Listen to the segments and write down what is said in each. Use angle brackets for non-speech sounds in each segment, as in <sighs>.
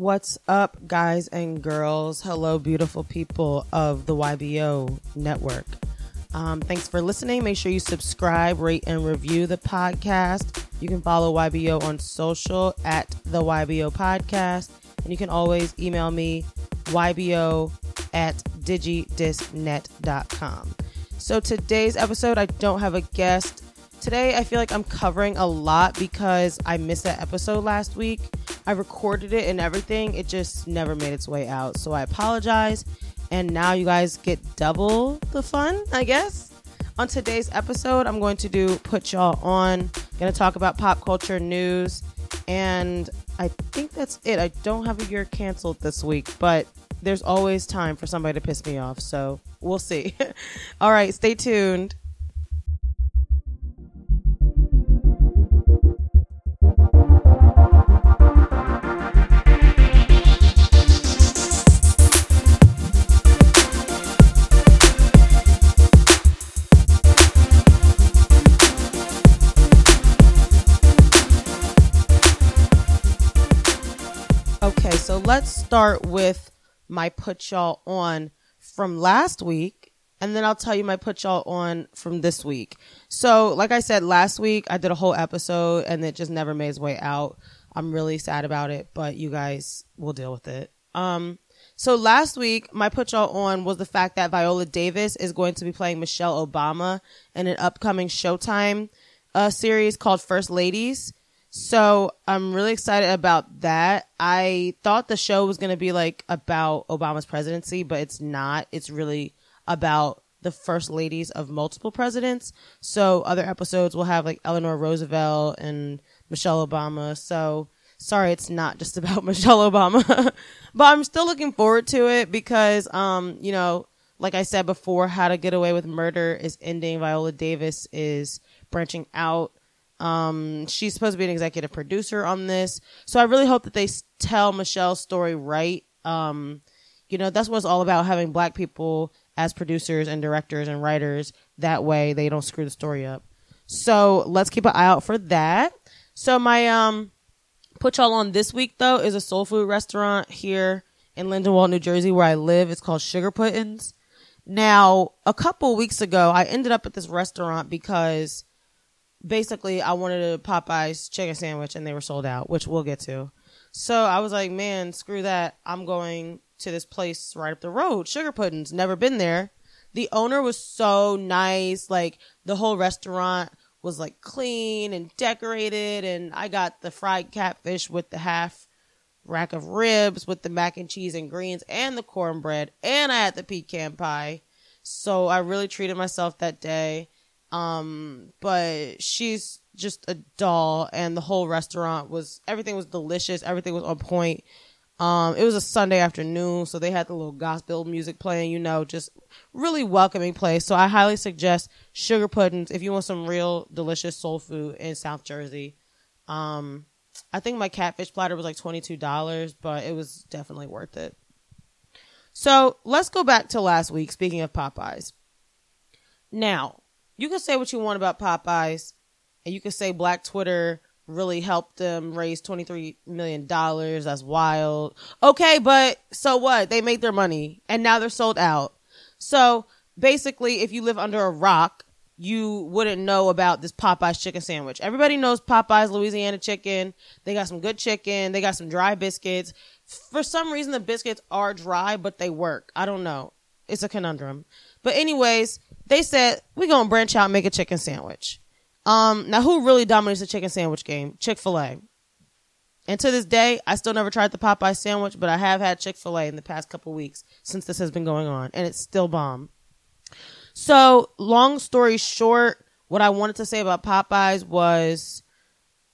What's up, guys and girls? Hello, beautiful people of the YBO network. Um, thanks for listening. Make sure you subscribe, rate, and review the podcast. You can follow YBO on social at the YBO podcast. And you can always email me, YBO at digidisnet.com. So today's episode, I don't have a guest. Today, I feel like I'm covering a lot because I missed that episode last week. I recorded it and everything, it just never made its way out. So I apologize. And now you guys get double the fun, I guess. On today's episode, I'm going to do Put Y'all On. Gonna talk about pop culture news. And I think that's it. I don't have a year canceled this week, but there's always time for somebody to piss me off. So we'll see. <laughs> All right, stay tuned. Let's start with my put y'all on from last week, and then I'll tell you my put y'all on from this week. So, like I said, last week I did a whole episode and it just never made its way out. I'm really sad about it, but you guys will deal with it. Um, so last week, my put y'all on was the fact that Viola Davis is going to be playing Michelle Obama in an upcoming Showtime uh, series called First Ladies. So I'm really excited about that. I thought the show was going to be like about Obama's presidency, but it's not. It's really about the first ladies of multiple presidents. So other episodes will have like Eleanor Roosevelt and Michelle Obama. So sorry, it's not just <laughs> about Michelle Obama, <laughs> but I'm still looking forward to it because, um, you know, like I said before, How to Get Away with Murder is ending. Viola Davis is branching out. Um, she's supposed to be an executive producer on this. So I really hope that they tell Michelle's story right. Um, you know, that's what it's all about having black people as producers and directors and writers. That way they don't screw the story up. So let's keep an eye out for that. So my, um, put y'all on this week though is a soul food restaurant here in Lindenwold, New Jersey, where I live. It's called Sugarpuddin's. Now, a couple weeks ago, I ended up at this restaurant because basically I wanted a Popeyes chicken sandwich and they were sold out, which we'll get to. So I was like, man, screw that. I'm going to this place right up the road, Sugarpuddin's. Never been there. The owner was so nice. Like the whole restaurant was like clean and decorated. And I got the fried catfish with the half rack of ribs with the mac and cheese and greens and the cornbread. And I had the pecan pie. So I really treated myself that day. Um, but she's just a doll and the whole restaurant was, everything was delicious. Everything was on point. Um, it was a Sunday afternoon, so they had the little gospel music playing, you know, just really welcoming place. So I highly suggest Sugarpuddin's if you want some real delicious soul food in South Jersey. Um, I think my catfish platter was like $22, but it was definitely worth it. So let's go back to last week. Speaking of Popeyes. Now, you can say what you want about Popeyes, and you can say Black Twitter really helped them raise $23 million. That's wild. Okay, but so what? They made their money, and now they're sold out. So basically, if you live under a rock, you wouldn't know about this Popeyes chicken sandwich. Everybody knows Popeyes Louisiana chicken. They got some good chicken. They got some dry biscuits. For some reason, the biscuits are dry, but they work. I don't know. It's a conundrum. But anyways, they said we're gonna branch out and make a chicken sandwich. Um, now who really dominates the chicken sandwich game? Chick Fil A. And to this day, I still never tried the Popeye sandwich, but I have had Chick Fil A in the past couple weeks since this has been going on, and it's still bomb. So, long story short, what I wanted to say about Popeyes was,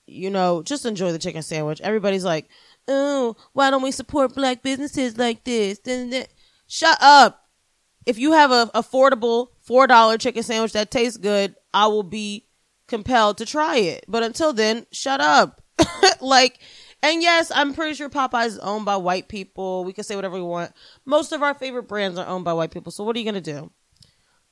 you know, just enjoy the chicken sandwich. Everybody's like, oh, why don't we support black businesses like this? Shut up. If you have a affordable four dollar chicken sandwich that tastes good, I will be compelled to try it. But until then, shut up. <laughs> like, and yes, I'm pretty sure Popeyes is owned by white people. We can say whatever we want. Most of our favorite brands are owned by white people. So what are you gonna do?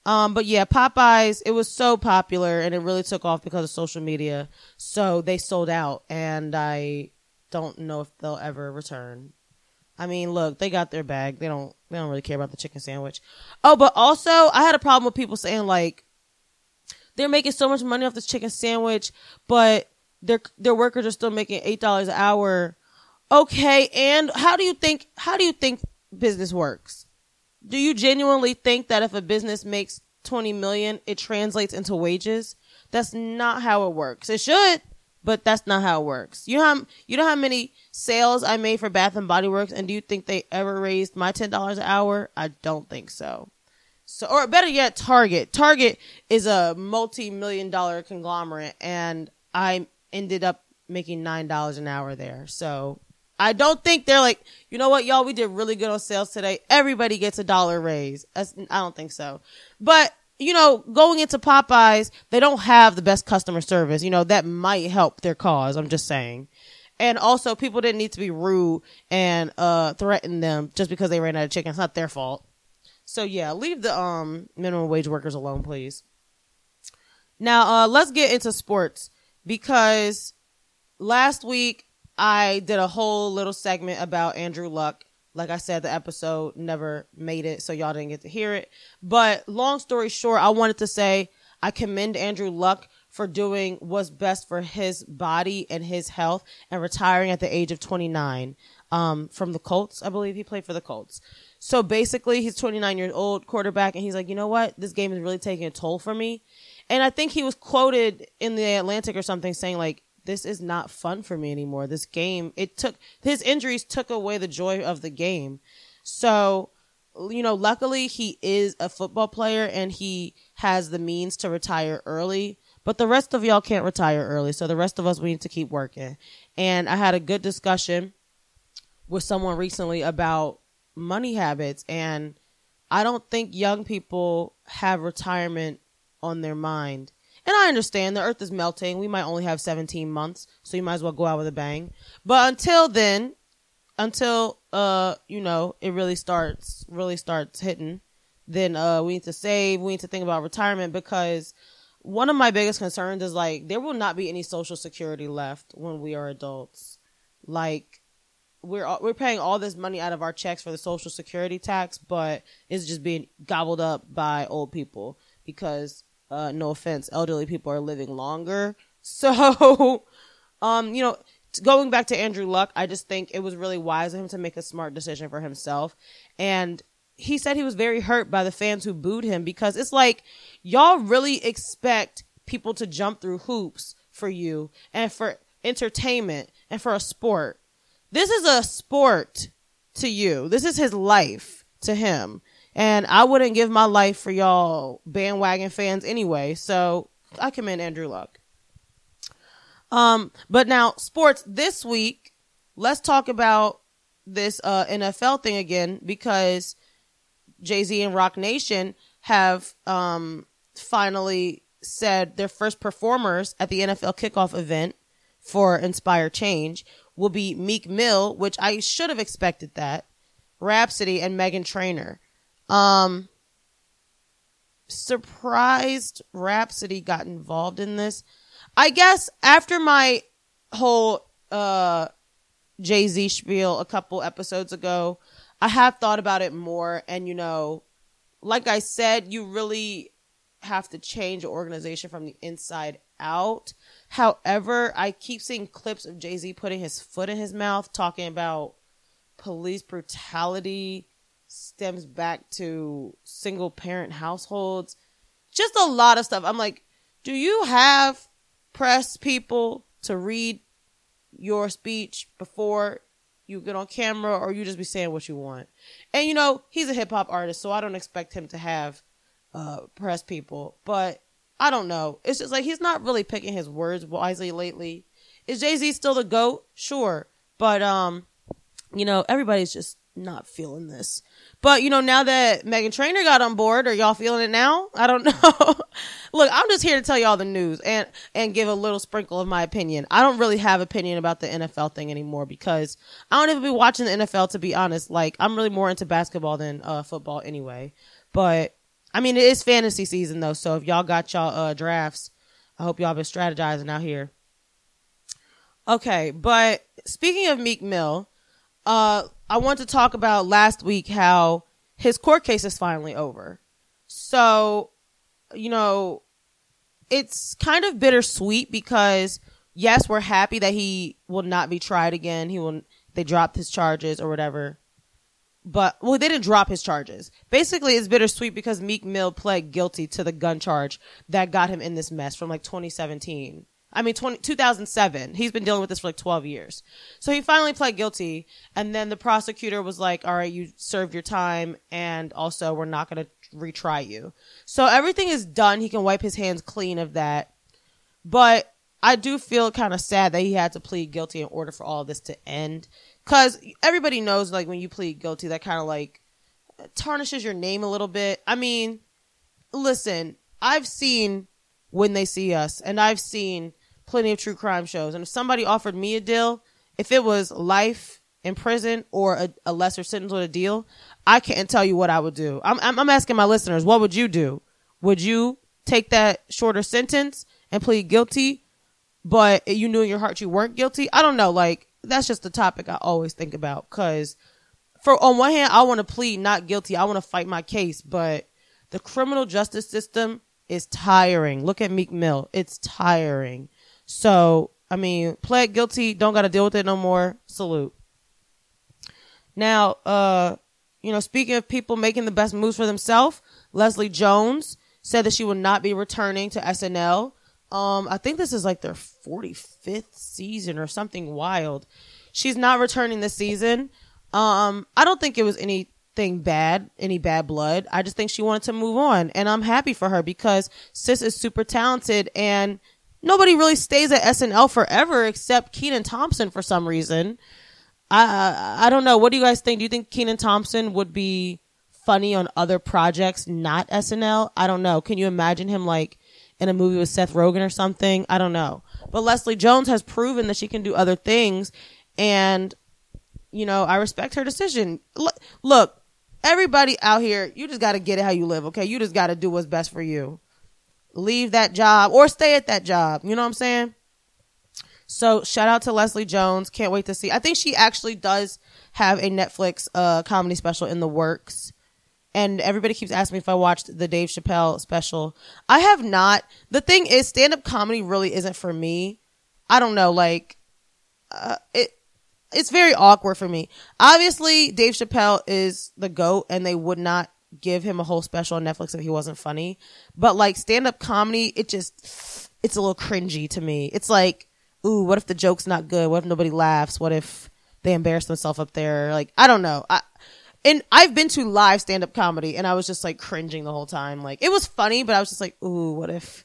Um, but yeah, Popeyes, it was so popular and it really took off because of social media. So they sold out and I don't know if they'll ever return. I mean, look, they got their bag. They don't they don't really care about the chicken sandwich. Oh, but also I had a problem with people saying like they're making so much money off this chicken sandwich, but their their workers are still making eight dollars an hour. Okay, and how do you think how do you think business works? Do you genuinely think that if a business makes twenty million, it translates into wages? That's not how it works. It should, but that's not how it works. You know how you know how many sales I made for Bath and Body Works, and do you think they ever raised my ten dollars an hour? I don't think so. So, or better yet, Target. Target is a multi-million dollar conglomerate, and I ended up making nine dollars an hour there. So I don't think they're like, you know what, y'all, we did really good on sales today. Everybody gets a dollar raise. That's, I don't think so. But you know, going into Popeyes, they don't have the best customer service. You know, that might help their cause. I'm just saying. And also, people didn't need to be rude and uh, threaten them just because they ran out of chicken. It's not their fault. So yeah, leave the um minimum wage workers alone, please. Now, uh, let's get into sports because last week I did a whole little segment about Andrew Luck like I said, the episode never made it, so y'all didn't get to hear it. But long story short, I wanted to say I commend Andrew Luck for doing what's best for his body and his health and retiring at the age of 29 um, from the Colts. I believe he played for the Colts. So basically, he's 29 years old, quarterback, and he's like, you know what? This game is really taking a toll for me. And I think he was quoted in the Atlantic or something saying like, this is not fun for me anymore. This game, it took, his injuries took away the joy of the game. So, you know, luckily he is a football player and he has the means to retire early, but the rest of y'all can't retire early. So the rest of us, we need to keep working. And I had a good discussion with someone recently about money habits and I don't think young people have retirement on their mind. And I understand the earth is melting. We might only have 17 months, so you might as well go out with a bang. But until then, until uh, you know, it really starts really starts hitting, then uh we need to save, we need to think about retirement because one of my biggest concerns is like there will not be any social security left when we are adults. Like we're we're paying all this money out of our checks for the social security tax, but it's just being gobbled up by old people because uh, no offense, elderly people are living longer. <laughs> So, um, you know, going back to Andrew Luck, I just think it was really wise of him to make a smart decision for himself. And he said he was very hurt by the fans who booed him because it's like, y'all really expect people to jump through hoops for you and for entertainment and for a sport. This is a sport to you. This is his life to him. And I wouldn't give my life for y'all bandwagon fans anyway. So I commend Andrew Luck. Um, but now sports this week, let's talk about this uh, NFL thing again because Jay Z and Roc Nation have um, finally said their first performers at the NFL kickoff event for Inspire Change will be Meek Mill, which I should have expected that, Rapsody, and Meghan Trainor. Um, surprised Rapsody got involved in this. I guess after my whole uh Jay Z spiel a couple episodes ago, I have thought about it more. And, you know, like I said, you really have to change an organization from the inside out. However, I keep seeing clips of Jay Z putting his foot in his mouth, talking about police brutality stems back to single parent households. Just a lot of stuff. I'm like, do you have press people to read your speech before you get on camera or you just be saying what you want? And you know, he's a hip hop artist, so I don't expect him to have uh, press people, but I don't know. It's just like he's not really picking his words wisely lately. Is Jay Z still the GOAT? Sure. But um, you know, everybody's just not feeling this. But you know, now that Meghan Trainor got on board, are y'all feeling it now? <laughs> I don't know. <laughs> Look, I'm just here to tell y'all the news and and give a little sprinkle of my opinion. I don't really have opinion about the NFL thing anymore because I don't even be watching the NFL to be honest. Like I'm really more into basketball than uh, football anyway. But I mean, it is fantasy season though, so if y'all got y'all uh, drafts, I hope y'all been strategizing out here. Okay, but speaking of Meek Mill, uh, I want to talk about last week how his court case is finally over. So, you know, it's kind of bittersweet because yes, we're happy that he will not be tried again. He will they dropped his charges or whatever. But well, they didn't drop his charges. Basically, it's bittersweet because Meek Mill pled guilty to the gun charge that got him in this mess from like 2017. I mean, 20, 2007. He's been dealing with this for like 12 years. So he finally pled guilty. And then the prosecutor was like, all right, you served your time. And also, we're not going to retry you. So everything is done. He can wipe his hands clean of that. But I do feel kind of sad that he had to plead guilty in order for all this to end. Cause everybody knows, like, when you plead guilty, that kind of like tarnishes your name a little bit. I mean, listen, I've seen when they see us and I've seen plenty of true crime shows. And if somebody offered me a deal, if it was life in prison or a, a lesser sentence with a deal, I can't tell you what I would do. I'm, I'm, I'm asking my listeners, what would you do? Would you take that shorter sentence and plead guilty, but you knew in your heart you weren't guilty? I don't know. Like, that's just the topic I always think about. Cause for, on one hand, I want to plead not guilty. I want to fight my case, but the criminal justice system is tiring. Look at Meek Mill. It's tiring. So, I mean, pled guilty, don't got to deal with it no more. Salute. Now, uh, you know, speaking of people making the best moves for themselves, Leslie Jones said that she will not be returning to SNL. Um, I think this is like their 45th season or something wild. She's not returning this season. Um, I don't think it was anything bad, any bad blood. I just think she wanted to move on and I'm happy for her because sis is super talented and nobody really stays at SNL forever except Kenan Thompson for some reason. I I don't know. What do you guys think? Do you think Kenan Thompson would be funny on other projects, not SNL? I don't know. Can you imagine him like in a movie with Seth Rogen or something? I don't know. But Leslie Jones has proven that she can do other things, and you know I respect her decision. Look everybody out here, you just got to get it how you live. Okay, you just got to do what's best for you leave that job or stay at that job. You know what I'm saying? So shout out to Leslie Jones. Can't wait to see. I think she actually does have a Netflix uh, comedy special in the works. And everybody keeps asking me if I watched the Dave Chappelle special. I have not. The thing is, stand up comedy really isn't for me. I don't know. Like, uh, it, it's very awkward for me. Obviously, Dave Chappelle is the GOAT and they would not give him a whole special on Netflix if he wasn't funny. But like stand up comedy, it just, it's a little cringy to me. It's like, ooh, what if the joke's not good? What if nobody laughs? What if they embarrass themselves up there? Like, I don't know. I, and I've been to live stand up comedy and I was just like cringing the whole time. Like it was funny, but I was just like, ooh, what if,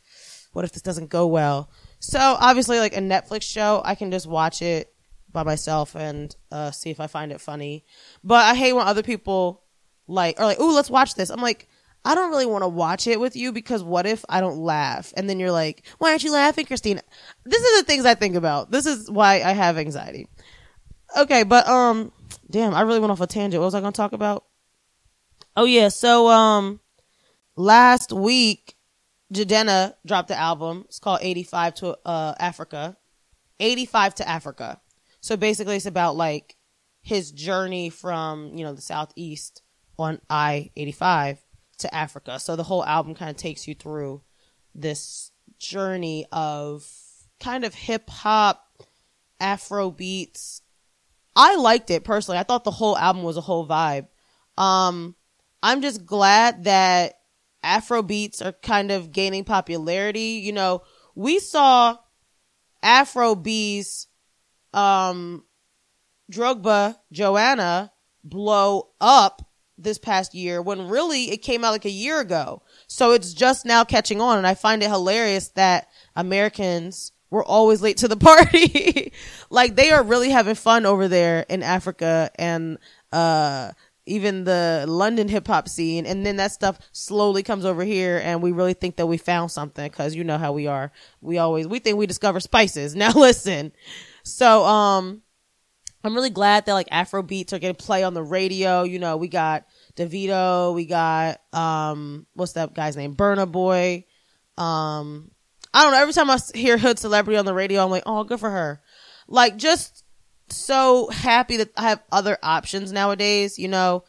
what if this doesn't go well? So obviously like a Netflix show, I can just watch it by myself and uh, see if I find it funny. But I hate when other people like, or like, ooh, let's watch this. I'm like, I don't really want to watch it with you because what if I don't laugh? And then you're like, why aren't you laughing, Christina? This is the things I think about. This is why I have anxiety. Okay, but um, damn, I really went off a tangent. What was I to talk about? Oh yeah, so um, last week, Jidenna dropped the album. It's called 85 to uh Africa. 85 to Africa. So basically, it's about like his journey from you know the southeast on I 85 to Africa. So the whole album kind of takes you through this journey of kind of hip hop, Afro beats. I liked it personally. I thought the whole album was a whole vibe. Um, I'm just glad that Afro beats are kind of gaining popularity. You know, we saw Afro B's, um, Drogba, Joanna blow up this past year when really it came out like a year ago. So it's just now catching on. And I find it hilarious that Americans were always late to the <laughs> party. like they are really having fun over there in Africa and, uh, even the London hip hop scene. And then that stuff slowly comes over here and we really think that we found something because you know how we are. We always, we think we discover spices. <laughs> Now listen. So, um, I'm really glad that like Afro beats are getting play on the radio. You know, we got Davido, we got um what's that guy's name? Burna Boy. Um I don't know, every time I hear hood celebrity on the radio, I'm like, oh good for her. Like just so happy that I have other options nowadays, you know.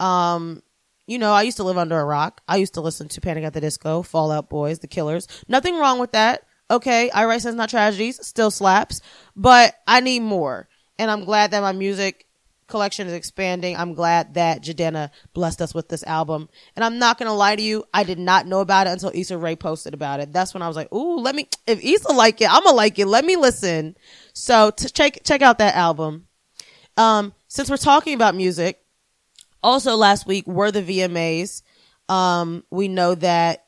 Um, you know, I used to live under a rock. I used to listen to Panic at the Disco, Fall Out Boys, The Killers. Nothing wrong with that. Okay, I write sins not tragedies, still slaps, but I need more. And I'm glad that my music collection is expanding. I'm glad that Jidenna blessed us with this album. And I'm not gonna lie to you, I did not know about it until Issa Rae posted about it. That's when I was like, ooh, let me, if Issa like it, I'm gonna like it. Let me listen. So to check, check out that album. Um, since we're talking about music, also last week were the VMAs. Um, we know that,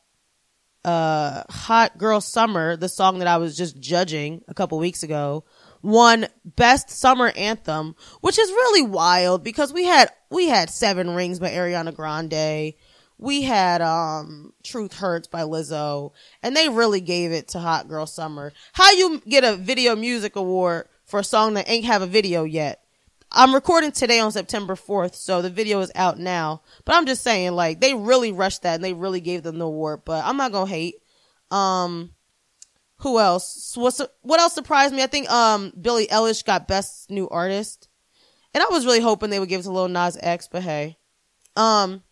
uh, Hot Girl Summer, the song that I was just judging a couple weeks ago, won best summer anthem, which is really wild because we had, we had Seven Rings by Ariana Grande. We had, um, Truth Hurts by Lizzo and they really gave it to Hot Girl Summer. How you get a video music award for a song that ain't have a video yet? I'm recording today on September 4th, so the video is out now. But I'm just saying, like, they really rushed that and they really gave them the award, but I'm not gonna hate. Um, who else? What's what else surprised me? I think um Billie Eilish got best new artist, and I was really hoping they would give it to Lil Nas X, but hey, um,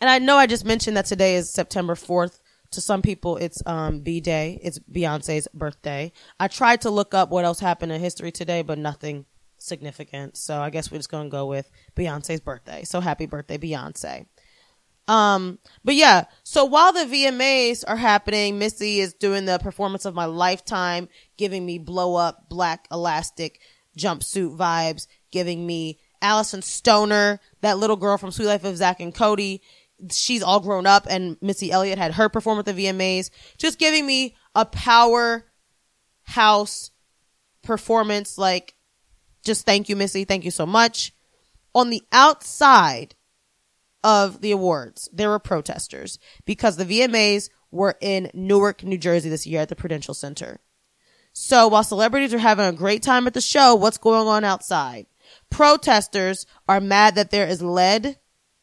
and I know I just mentioned that today is September fourth. To some people, it's um B Day. It's Beyonce's birthday. I tried to look up what else happened in history today, but nothing significant. So I guess we're just gonna go with Beyonce's birthday. So happy birthday, Beyonce. Um, but yeah, so while the VMAs are happening, Missy is doing the performance of my lifetime, giving me blow up black elastic jumpsuit vibes, giving me Alyson Stoner, that little girl from Suite Life of Zack and Cody. She's all grown up and Missy Elliott had her perform at the VMAs, just giving me a power house performance. Like, just thank you, Missy. Thank you so much. On the outside, of the awards, there were protesters because the VMAs were in Newark, New Jersey this year at the Prudential Center. So while celebrities are having a great time at the show, what's going on outside? Protesters are mad that there is lead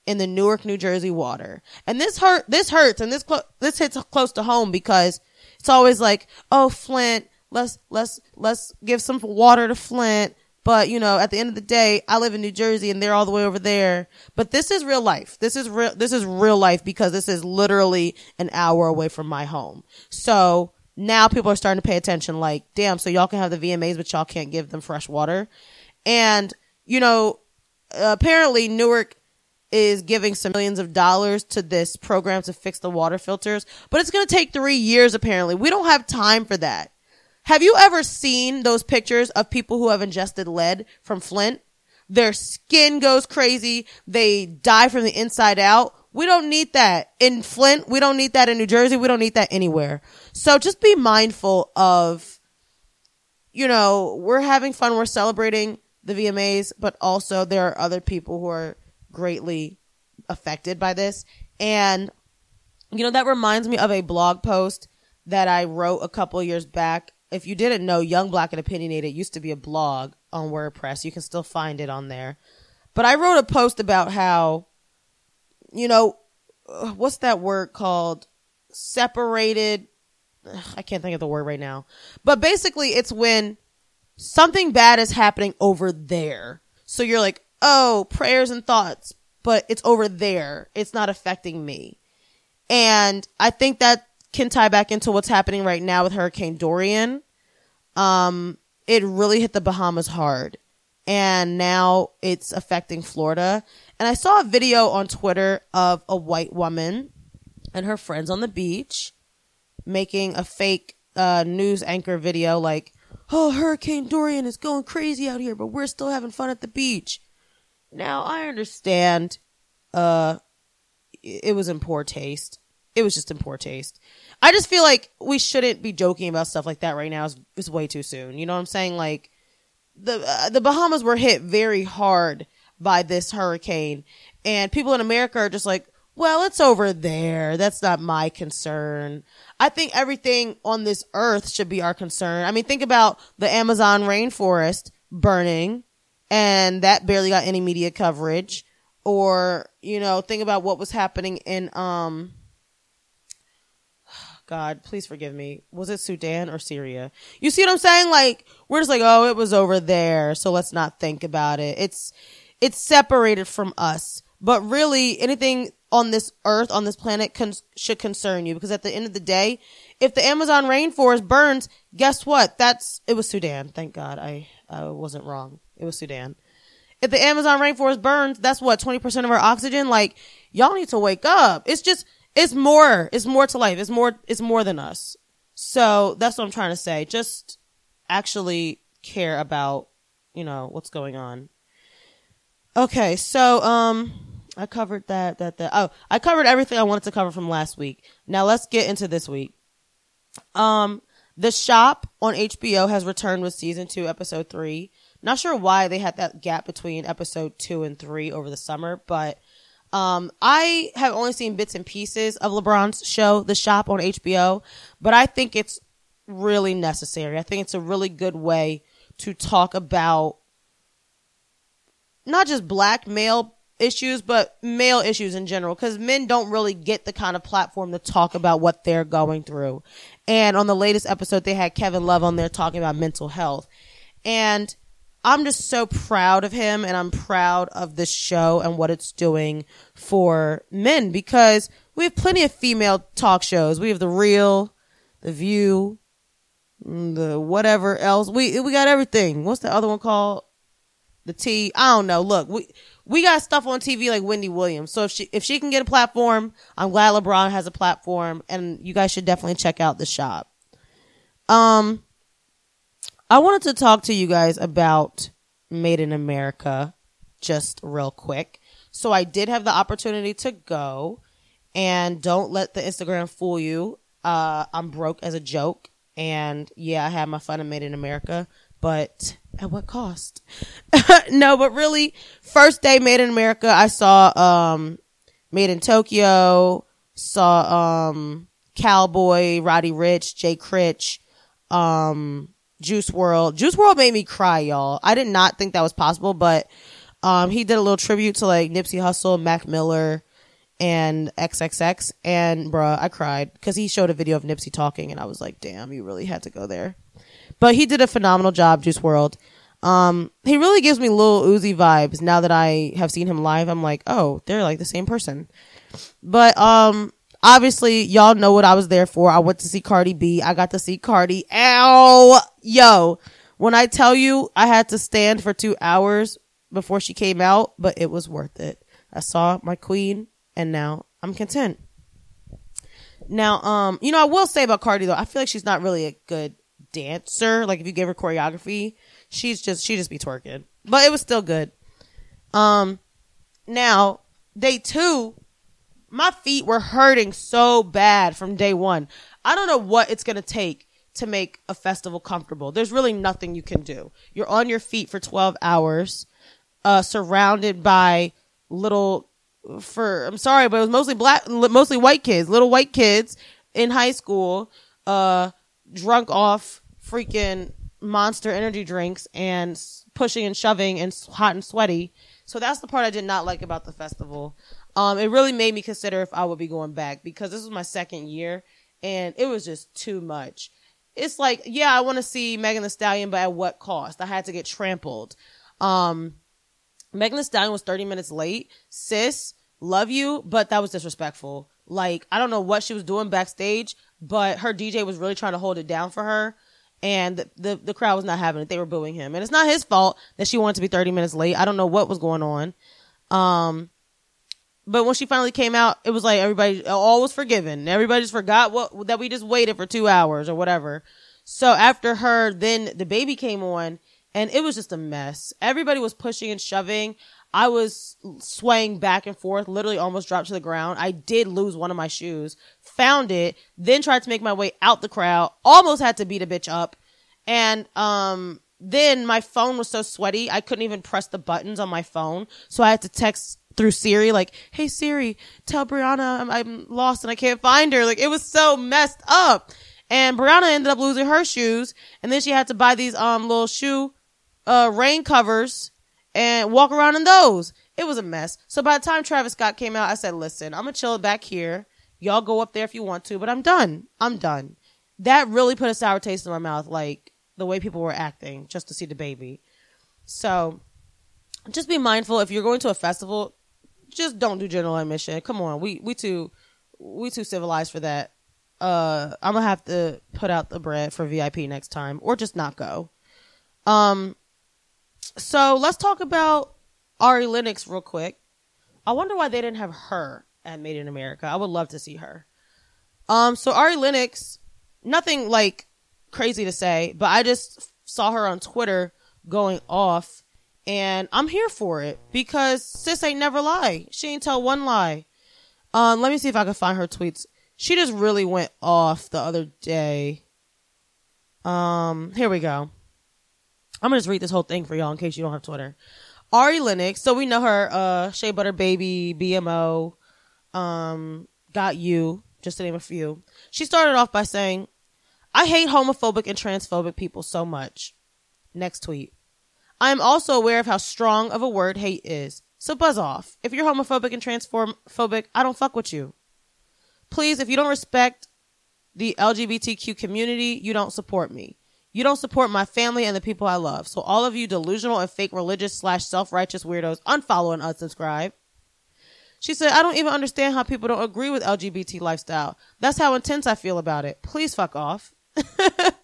in the Newark, New Jersey water. And this hurt, this hurts and this, clo- this hits close to home because it's always like, oh, Flint, let's, let's, let's give some water to Flint. But, you know, at the end of the day, I live in New Jersey and they're all the way over there. But this is real life. This is real, this is real life because this is literally an hour away from my home. So now people are starting to pay attention like, damn, so y'all can have the VMAs, but y'all can't give them fresh water. And, you know, apparently Newark is giving some millions of dollars to this program to fix the water filters, but it's going to take three years apparently. We don't have time for that. Have you ever seen those pictures of people who have ingested lead from Flint? Their skin goes crazy. They die from the inside out. We don't need that in Flint. We don't need that in New Jersey. We don't need that anywhere. So just be mindful of, you know, we're having fun. We're celebrating the VMAs, but also there are other people who are greatly affected by this. And, you know, that reminds me of a blog post that I wrote a couple years back if you didn't know, Young Black and Opinionated used to be a blog on WordPress. You can still find it on there. But I wrote a post about how, you know, uh, what's that word called? Separated. I can't think of the word right now. But basically, it's when something bad is happening over there. So you're like, oh, prayers and thoughts, but it's over there. It's not affecting me. And I think that can tie back into what's happening right now with Hurricane Dorian. Um, it really hit the Bahamas hard and now it's affecting Florida. And I saw a video on Twitter of a white woman and her friends on the beach making a fake uh, news anchor video like, oh, Hurricane Dorian is going crazy out here, but we're still having fun at the beach. Now, I understand uh, it was in poor taste. It was just in poor taste. I just feel like we shouldn't be joking about stuff like that right now. It's, it's way too soon. You know what I'm saying? Like the uh, the Bahamas were hit very hard by this hurricane, and people in America are just like, well, it's over there. That's not my concern. I think everything on this earth should be our concern. I mean, think about the Amazon rainforest burning and that barely got any media coverage. Or, you know, think about what was happening in, um, God, please forgive me. Was it Sudan or Syria? You see what I'm saying? Like, we're just like, oh, it was over there. So let's not think about it. It's, it's separated from us. But really, anything on this earth, on this planet, con- should concern you because at the end of the day, if the Amazon rainforest burns, guess what? That's, it was Sudan. Thank God I, I wasn't wrong. It was Sudan. If the Amazon rainforest burns, that's what, 20% of our oxygen? Like, y'all need to wake up. It's just, it's more, it's more to life. It's more, it's more than us. So that's what I'm trying to say. Just actually care about, you know, what's going on. Okay. So, um, I covered that, that, that. Oh, I covered everything I wanted to cover from last week. Now let's get into this week. Um, The Shop on HBO has returned with season two, episode three. Not sure why they had that gap between episode two and three over the summer, but um, I have only seen bits and pieces of LeBron's show, The Shop on HBO, but I think it's really necessary. I think it's a really good way to talk about not just black male issues, but male issues in general, because men don't really get the kind of platform to talk about what they're going through. And on the latest episode, they had Kevin Love on there talking about mental health. And I'm just so proud of him and I'm proud of this show and what it's doing for men because we have plenty of female talk shows. We have The Real, The View, mm, the whatever else. We, we got everything. What's the other one called? The T. I don't know. Look, we, we got stuff on TV like Wendy Williams. So if she, if she can get a platform, I'm glad LeBron has a platform and you guys should definitely check out the shop. Um, I wanted to talk to you guys about Made in America just real quick. So I did have the opportunity to go and don't let the Instagram fool you. Uh, I'm broke as a joke. And yeah, I had my fun and Made in America, but at what cost? <laughs> no, but really, first day Made in America, I saw, um, Madeintyo, saw, um, Cowboy, Roddy Ricch, Jay Critch, um, Juice WRLD. Juice WRLD made me cry, y'all. I did not think that was possible, but um, he did a little tribute to like Nipsey Hussle, Mac Miller, and XXX. And bruh, I cried because he showed a video of Nipsey talking, and I was like, damn, you really had to go there. But he did a phenomenal job, Juice WRLD. Um, he really gives me little Uzi vibes now that I have seen him live. I'm like, oh, they're like the same person. But um, obviously y'all know what I was there for. I went to see Cardi B. I got to see Cardi. Ow, yo. When I tell you I had to stand for two hours before she came out, but it was worth it. I saw my queen and now I'm content. Now, um, you know, I will say about Cardi though, I feel like she's not really a good dancer. Like if you give her choreography, she's just, she just be twerking, but it was still good. Um, now day two, my feet were hurting so bad from day one. I don't know what it's going to take to make a festival comfortable. There's really nothing you can do. You're on your feet for 12 hours, uh, surrounded by little, for, I'm sorry, but it was mostly black, mostly white kids, little white kids in high school, uh, drunk off freaking monster energy drinks and pushing and shoving and hot and sweaty. So that's the part I did not like about the festival um, it really made me consider if I would be going back because this was my second year and it was just too much. It's like, yeah, I want to see Megan Thee Stallion, but at what cost? I had to get trampled. Um, Megan Thee Stallion was 30 minutes late. Sis, love you, but that was disrespectful. Like, I don't know what she was doing backstage, but her DJ was really trying to hold it down for her. And the, the, the crowd was not having it. They were booing him. And it's not his fault that she wanted to be 30 minutes late. I don't know what was going on. Um, but when she finally came out, it was like everybody, all was forgiven. Everybody just forgot what, that we just waited for two hours or whatever. So after her, then DaBaby came on and it was just a mess. Everybody was pushing and shoving. I was swaying back and forth, literally almost dropped to the ground. I did lose one of my shoes, found it, then tried to make my way out the crowd, almost had to beat a bitch up. And, um, then my phone was so sweaty, I couldn't even press the buttons on my phone. So I had to text through Siri, like, "Hey Siri, tell Brianna I'm, I'm, lost and I can't find her." Like it was so messed up. And Brianna ended up losing her shoes, and then she had to buy these um little shoe uh rain covers and walk around in those. It was a mess. So by the time Travis Scott came out, I said, "Listen, I'm gonna chill back here. Y'all go up there if you want to, but I'm done. I'm done. That really put a sour taste in my mouth, like the way people were acting just to see DaBaby. So just be mindful if you're going to a festival, just don't do general admission. Come on, we we too we too civilized for that. Uh, I'm gonna have to put out the bread for VIP next time, or just not go. Um, so let's talk about Ari Lennox real quick. I wonder why they didn't have her at Made in America. I would love to see her. Um, so Ari Lennox, nothing like crazy to say, but I just saw her on Twitter going off and I'm here for it because sis ain't never lie. She ain't tell one lie. Um, let me see if I can find her tweets. She just really went off the other day. Um, here we go. I'm gonna just read this whole thing for y'all in case you don't have Twitter. Ari Lennox, so we know her, uh, Shea Butter Baby, BMO, um, Got You, just to name a few. She started off by saying, I hate homophobic and transphobic people so much. Next tweet. I am also aware of how strong of a word hate is. So buzz off. If you're homophobic and transphobic, I don't fuck with you. Please, if you don't respect the LGBTQ community, you don't support me. You don't support my family and the people I love. So all of you delusional and fake religious slash self-righteous weirdos, unfollow and unsubscribe. She said, I don't even understand how people don't agree with LGBT lifestyle. That's how intense I feel about it. Please fuck off. <laughs>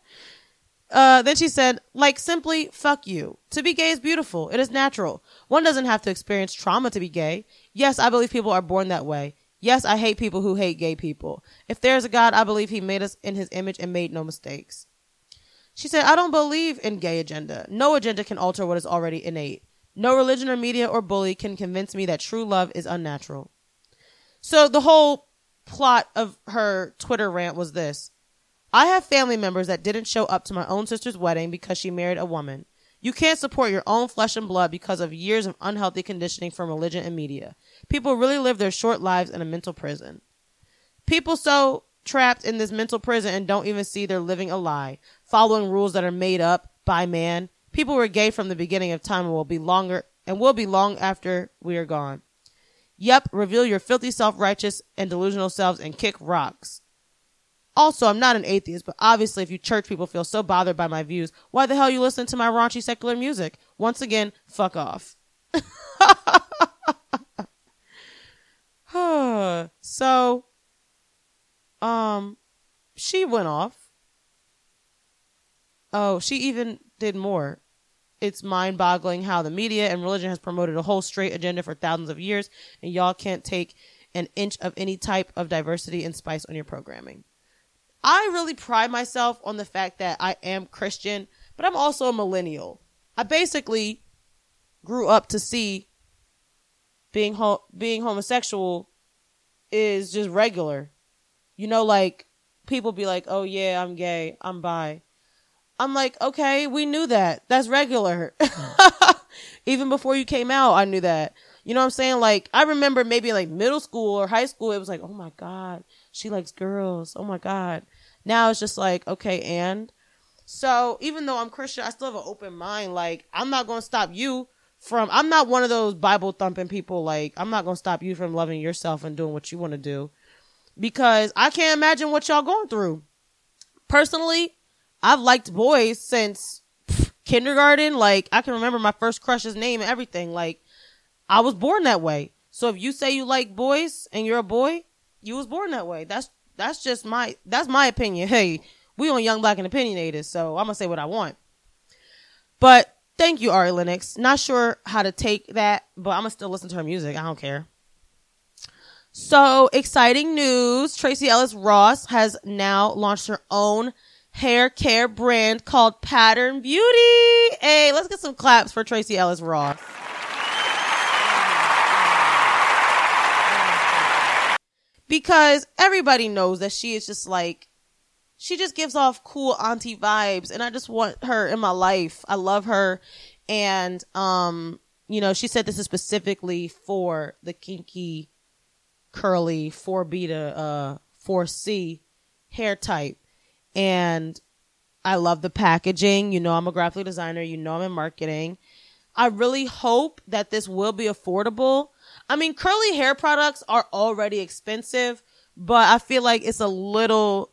uh, then she said, like simply, fuck you. To be gay is beautiful. It is natural. One doesn't have to experience trauma to be gay. Yes, I believe people are born that way. Yes, I hate people who hate gay people. If there is a God, I believe he made us in his image and made no mistakes. She said, I don't believe in gay agenda. No agenda can alter what is already innate. No religion or media or bully can convince me that true love is unnatural. So the whole plot of her Twitter rant was this. I have family members that didn't show up to my own sister's wedding because she married a woman. You can't support your own flesh and blood because of years of unhealthy conditioning from religion and media. People really live their short lives in a mental prison. People so trapped in this mental prison and don't even see they're living a lie, following rules that are made up by man. People were gay from the beginning of time and will be longer and will be long after we are gone. Yep, reveal your filthy self-righteous and delusional selves and kick rocks. Also, I'm not an atheist, but obviously if you church people feel so bothered by my views, why the hell you listen to my raunchy secular music? Once again, fuck off. <sighs> <sighs> so, um, she went off. Oh, she even did more. It's mind boggling how the media and religion has promoted a whole straight agenda for thousands of years, and y'all can't take an inch of any type of diversity and spice on your programming. I really pride myself on the fact that I am Christian, but I'm also a millennial. I basically grew up to see being ho- being homosexual is just regular. You know, like people be like, "Oh yeah, I'm gay, I'm bi." I'm like, okay, we knew that. That's regular. <laughs> Even before you came out, I knew that. You know what I'm saying? Like, I remember maybe like middle school or high school, it was like, oh my God, she likes girls. Oh my God. Now it's just like, okay, and so even though I'm Christian, I still have an open mind. Like, I'm not going to stop you from, I'm not one of those Bible thumping people. Like, I'm not going to stop you from loving yourself and doing what you want to do because I can't imagine what y'all going through. Personally, I've liked boys since kindergarten. Like I can remember my first crush's name and everything. Like I was born that way. So if you say you like boys and you're a boy, you was born that way. That's that's just my that's my opinion. <laughs> Hey, we on Young Black and Opinionated, so I'm gonna say what I want. But thank you, Ari Lennox. Not sure how to take that, but I'm gonna still listen to her music. I don't care. So exciting news. Tracee Ellis Ross has now launched her own hair care brand called Pattern Beauty. Hey, let's get some claps for Tracee Ellis Ross. Because everybody knows that she is just like, she just gives off cool auntie vibes and I just want her in my life. I love her. And, um, you know, she said this is specifically for the kinky curly 4B to uh 4C hair type. And I love the packaging. You know, I'm a graphic designer. You know, I'm in marketing. I really hope that this will be affordable. I mean, curly hair products are already expensive, but I feel like it's a little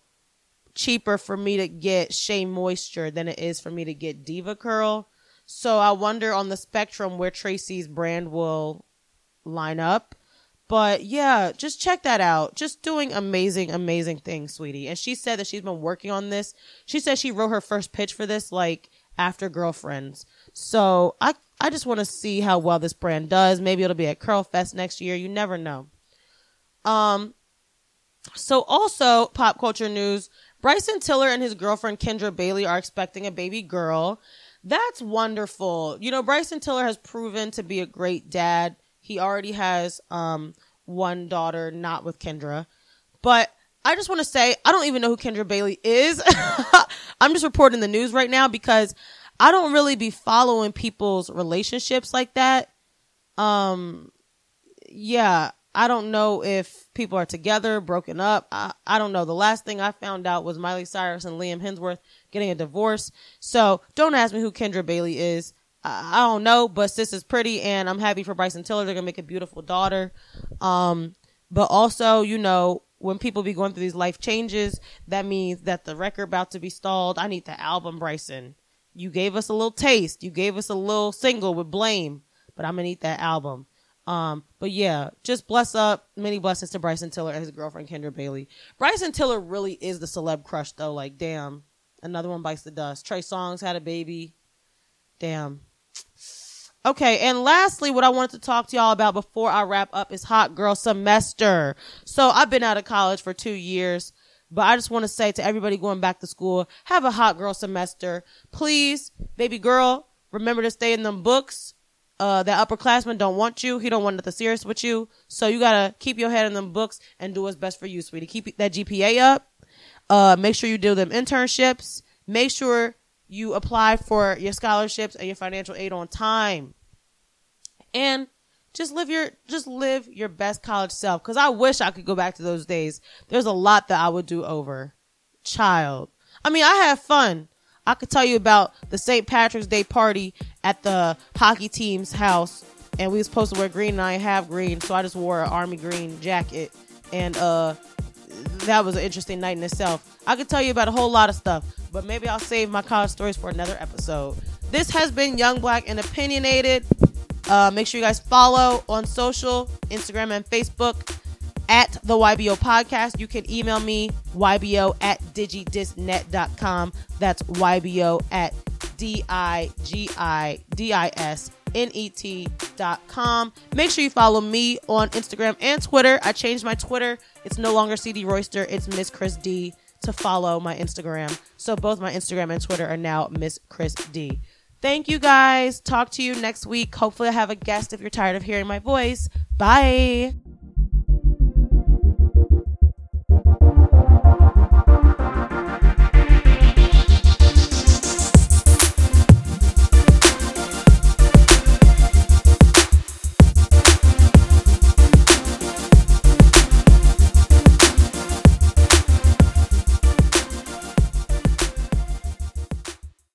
cheaper for me to get Shea Moisture than it is for me to get DevaCurl. So I wonder on the spectrum where Tracy's brand will line up. But yeah, just check that out. Just doing amazing, amazing things, sweetie. And she said that she's been working on this. She said she wrote her first pitch for this like after Girlfriends. So I I just want to see how well this brand does. Maybe it'll be at Curl Fest next year. You never know. Um so also pop culture news, Bryson Tiller and his girlfriend Kendra Bailey are expecting a baby girl. That's wonderful. You know, Bryson Tiller has proven to be a great dad. He already has um, one daughter, not with Kendra. But I just want to say, I don't even know who Kendra Bailey is. <laughs> I'm just reporting the news right now because I don't really be following people's relationships like that. Um, yeah, I don't know if people are together, broken up. I, I don't know. The last thing I found out was Miley Cyrus and Liam Hemsworth getting a divorce. So don't ask me who Kendra Bailey is. I, I don't know, but sis is pretty and I'm happy for Bryson Tiller. They're to make a beautiful daughter. Um, but also, you know, when people be going through these life changes, that means that the record about to be stalled. I need the album, Bryson. You gave us a little taste. You gave us a little single with blame, but I'm gonna need that album. Um, but yeah, just bless up. Many blessings to Bryson Tiller and his girlfriend Kendra Bailey. Bryson Tiller really is the celeb crush though. Like, damn, another one bites the dust. Trey Songz had a baby. Damn. Okay, and lastly, what I wanted to talk to y'all about before I wrap up is hot girl semester. So I've been out of college for two years, but I just want to say to everybody going back to school, have a hot girl semester. Please, baby girl, remember to stay in them books uh, that upperclassman don't want you. He don't want nothing serious with you. So you gotta keep your head in them books and do what's best for you, sweetie. Keep that GPA up. Uh, make sure you do them internships. Make sure you apply for your scholarships and your financial aid on time. And just live your, just live your best college self. Cause I wish I could go back to those days. There's a lot that I would do over. Child. I mean, I had fun. I could tell you about the St. Patrick's Day party at the hockey team's house, and we was supposed to wear green, and I have green, so I just wore an army green jacket, and uh, that was an interesting night in itself. I could tell you about a whole lot of stuff, but maybe I'll save my college stories for another episode. This has been Young Black and Opinionated. Uh, make sure you guys follow on social, Instagram and Facebook at the YBO podcast. You can email me, YBO at digidisnet.com. That's YBO at D I G I D I S N E T dot com. Make sure you follow me on Instagram and Twitter. I changed my Twitter. It's no longer CD Royster, it's Miss Chris D to follow my Instagram. So both my Instagram and Twitter are now Miss Chris D. Thank you guys. Talk to you next week. Hopefully, I have a guest if you're tired of hearing my voice. Bye.